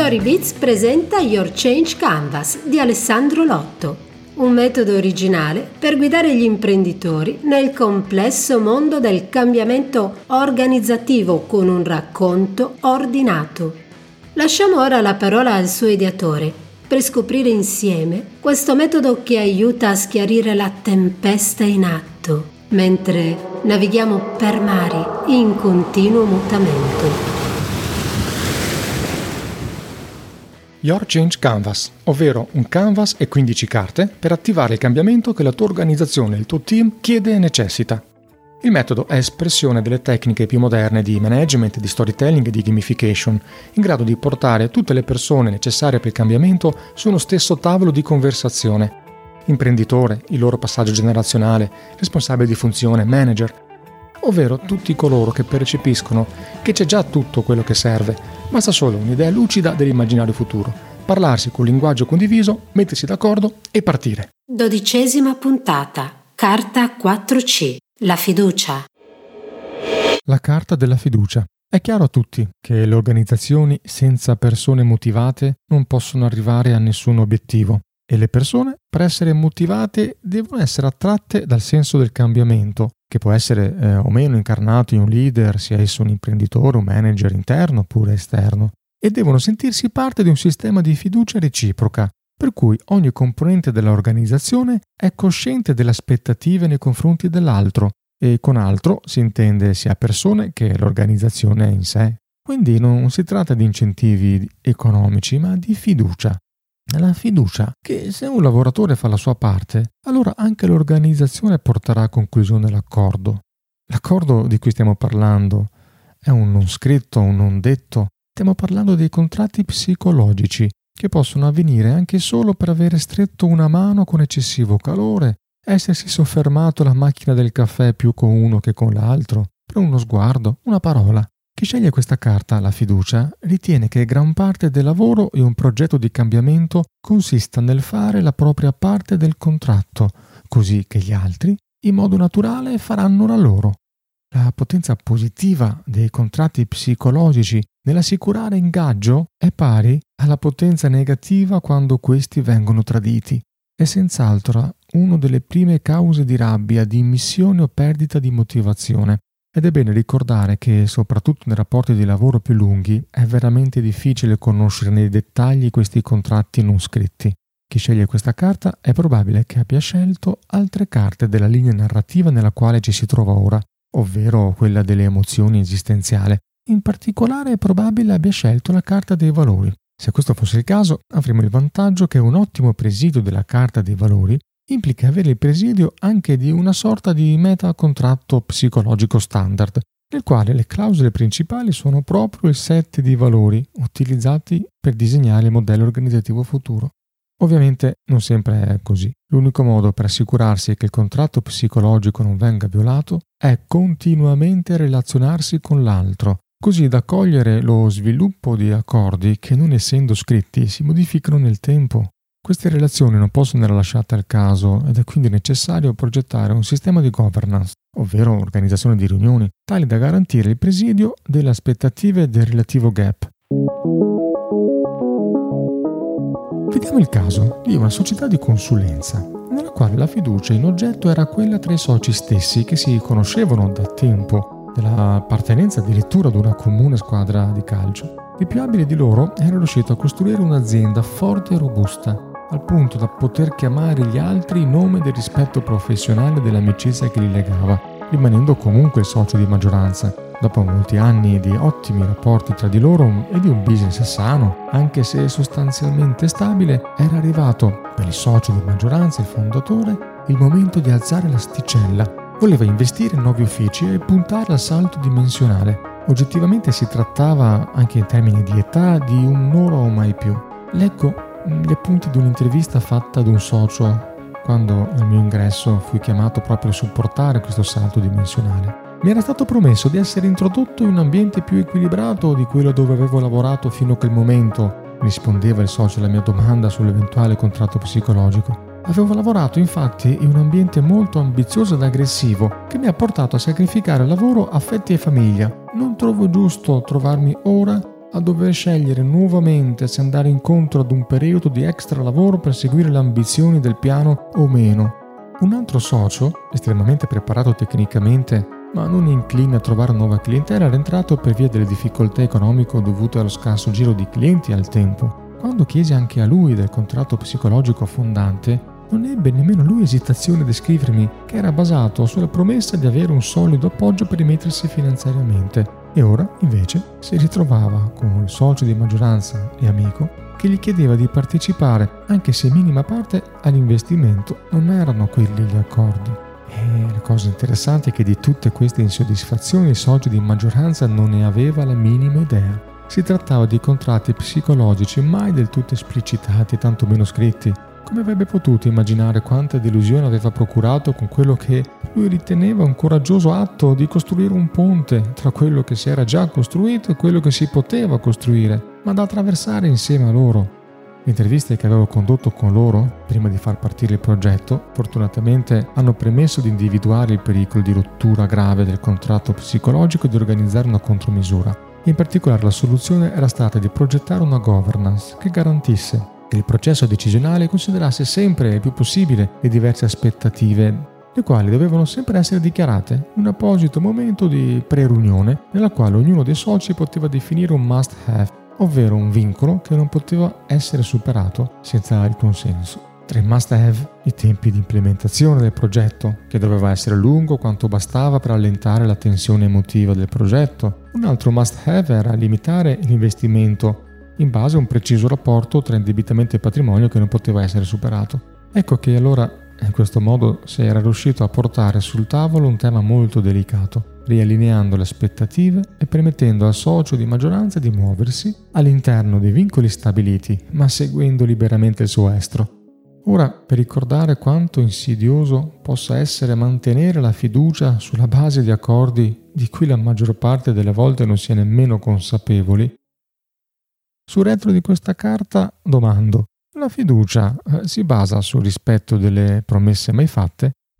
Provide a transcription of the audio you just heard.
Storybeats presenta Your Change Canvas di Alessandro Lotto, un metodo originale per guidare gli imprenditori nel complesso mondo del cambiamento organizzativo con un racconto ordinato. Lasciamo ora la parola al suo ideatore per scoprire insieme questo metodo che aiuta a schiarire la tempesta in atto mentre navighiamo per mari in continuo mutamento. Your Change Canvas, ovvero un canvas e 15 carte per attivare il cambiamento che la tua organizzazione e il tuo team chiede e necessita. Il metodo è espressione delle tecniche più moderne di management, di storytelling e di gamification, in grado di portare tutte le persone necessarie per il cambiamento su uno stesso tavolo di conversazione. Imprenditore, il loro passaggio generazionale, responsabile di funzione, manager, ovvero tutti coloro che percepiscono che c'è già tutto quello che serve, basta solo un'idea lucida dell'immaginario futuro, parlarsi con linguaggio condiviso, mettersi d'accordo e partire. Dodicesima puntata, carta 4C, la fiducia. La carta della fiducia. È chiaro a tutti che le organizzazioni senza persone motivate non possono arrivare a nessun obiettivo e le persone, per essere motivate, devono essere attratte dal senso del cambiamento, che può essere eh, o meno incarnato in un leader, sia esso un imprenditore, un manager interno oppure esterno, e devono sentirsi parte di un sistema di fiducia reciproca, per cui ogni componente dell'organizzazione è cosciente delle aspettative nei confronti dell'altro, e con altro si intende sia persone che l'organizzazione in sé. Quindi non si tratta di incentivi economici, ma di fiducia la fiducia che se un lavoratore fa la sua parte, allora anche l'organizzazione porterà a conclusione l'accordo. L'accordo di cui stiamo parlando è un non scritto, un non detto. Stiamo parlando dei contratti psicologici che possono avvenire anche solo per avere stretto una mano con eccessivo calore, essersi soffermato la macchina del caffè più con uno che con l'altro, per uno sguardo, una parola. Chi sceglie questa carta, la fiducia, ritiene che gran parte del lavoro e un progetto di cambiamento consista nel fare la propria parte del contratto, così che gli altri, in modo naturale, faranno la loro. La potenza positiva dei contratti psicologici nell'assicurare ingaggio è pari alla potenza negativa quando questi vengono traditi. È senz'altro una delle prime cause di rabbia, di immissione o perdita di motivazione. Ed è bene ricordare che, soprattutto nei rapporti di lavoro più lunghi, è veramente difficile conoscere nei dettagli questi contratti non scritti. Chi sceglie questa carta è probabile che abbia scelto altre carte della linea narrativa nella quale ci si trova ora, ovvero quella delle emozioni esistenziali. In particolare è probabile abbia scelto la carta dei valori. Se questo fosse il caso, avremo il vantaggio che un ottimo presidio della carta dei valori implica avere il presidio anche di una sorta di metacontratto psicologico standard, nel quale le clausole principali sono proprio il set di valori utilizzati per disegnare il modello organizzativo futuro. Ovviamente non sempre è così. L'unico modo per assicurarsi che il contratto psicologico non venga violato è continuamente relazionarsi con l'altro, così da cogliere lo sviluppo di accordi che non essendo scritti si modificano nel tempo. Queste relazioni non possono essere lasciate al caso ed è quindi necessario progettare un sistema di governance, ovvero organizzazione di riunioni, tali da garantire il presidio delle aspettative del relativo gap. Vediamo il caso di una società di consulenza, nella quale la fiducia in oggetto era quella tra i soci stessi che si conoscevano da tempo, dell'appartenenza addirittura ad una comune squadra di calcio. Il più abile di loro era riuscito a costruire un'azienda forte e robusta, al punto da poter chiamare gli altri in nome del rispetto professionale dell'amicizia che li legava, rimanendo comunque socio di maggioranza. Dopo molti anni di ottimi rapporti tra di loro e di un business sano, anche se sostanzialmente stabile, era arrivato per il socio di maggioranza, il fondatore, il momento di alzare l'asticella. Voleva investire in nuovi uffici e puntare al salto dimensionale. Oggettivamente si trattava, anche in termini di età, di un'ora o mai più. Leggo gli appunti di un'intervista fatta ad un socio quando al mio ingresso fui chiamato proprio a supportare questo salto dimensionale. Mi era stato promesso di essere introdotto in un ambiente più equilibrato di quello dove avevo lavorato fino a quel momento, rispondeva il socio alla mia domanda sull'eventuale contratto psicologico. Avevo lavorato infatti in un ambiente molto ambizioso ed aggressivo che mi ha portato a sacrificare lavoro, affetti e famiglia. Non trovo giusto trovarmi ora a dover scegliere nuovamente se andare incontro ad un periodo di extra lavoro per seguire le ambizioni del piano o meno. Un altro socio, estremamente preparato tecnicamente ma non incline a trovare nuova clientela, era entrato per via delle difficoltà economiche dovute allo scarso giro di clienti al tempo. Quando chiesi anche a lui del contratto psicologico fondante, non ebbe nemmeno lui esitazione a descrivermi che era basato sulla promessa di avere un solido appoggio per rimettersi finanziariamente e ora, invece, si ritrovava con il socio di maggioranza e amico che gli chiedeva di partecipare, anche se in minima parte, all'investimento. Non erano quelli gli accordi. E la cosa interessante è che di tutte queste insoddisfazioni il socio di maggioranza non ne aveva la minima idea. Si trattava di contratti psicologici mai del tutto esplicitati, tantomeno scritti, come avrebbe potuto immaginare quanta delusione aveva procurato con quello che lui riteneva un coraggioso atto di costruire un ponte tra quello che si era già costruito e quello che si poteva costruire, ma da attraversare insieme a loro? Interviste che avevo condotto con loro, prima di far partire il progetto, fortunatamente hanno permesso di individuare il pericolo di rottura grave del contratto psicologico e di organizzare una contromisura. In particolare la soluzione era stata di progettare una governance che garantisse che il processo decisionale considerasse sempre il più possibile le diverse aspettative le quali dovevano sempre essere dichiarate un apposito momento di pre-riunione nella quale ognuno dei soci poteva definire un must have, ovvero un vincolo che non poteva essere superato senza il consenso. Tra i must have i tempi di implementazione del progetto, che doveva essere lungo quanto bastava per allentare la tensione emotiva del progetto. Un altro must have era limitare l'investimento in base a un preciso rapporto tra indebitamento e patrimonio che non poteva essere superato. Ecco che allora in questo modo si era riuscito a portare sul tavolo un tema molto delicato, riallineando le aspettative e permettendo al socio di maggioranza di muoversi all'interno dei vincoli stabiliti, ma seguendo liberamente il suo estro. Ora, per ricordare quanto insidioso possa essere mantenere la fiducia sulla base di accordi di cui la maggior parte delle volte non si è nemmeno consapevoli, sul retro di questa carta domando, la fiducia eh, si basa sul rispetto delle promesse mai fatte